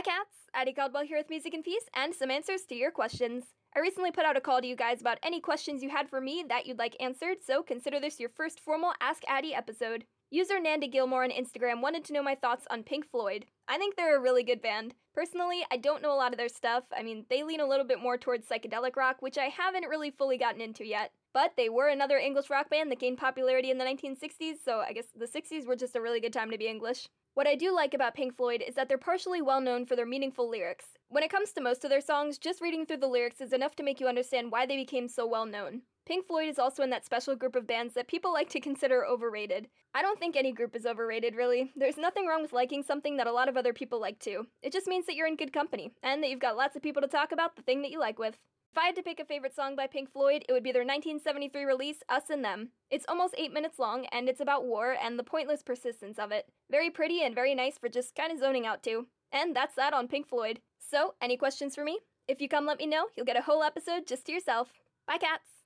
Hi, cats! Addie Caldwell here with Music and Peace and some answers to your questions. I recently put out a call to you guys about any questions you had for me that you'd like answered, so consider this your first formal Ask Addie episode. User Nanda Gilmore on Instagram wanted to know my thoughts on Pink Floyd. I think they're a really good band. Personally, I don't know a lot of their stuff. I mean, they lean a little bit more towards psychedelic rock, which I haven't really fully gotten into yet. But they were another English rock band that gained popularity in the 1960s, so I guess the 60s were just a really good time to be English. What I do like about Pink Floyd is that they're partially well known for their meaningful lyrics. When it comes to most of their songs, just reading through the lyrics is enough to make you understand why they became so well known. Pink Floyd is also in that special group of bands that people like to consider overrated. I don't think any group is overrated, really. There's nothing wrong with liking something that a lot of other people like too. It just means that you're in good company, and that you've got lots of people to talk about the thing that you like with. If I had to pick a favorite song by Pink Floyd, it would be their 1973 release, Us and Them. It's almost 8 minutes long, and it's about war and the pointless persistence of it. Very pretty and very nice for just kind of zoning out to. And that's that on Pink Floyd. So, any questions for me? If you come let me know, you'll get a whole episode just to yourself. Bye, cats!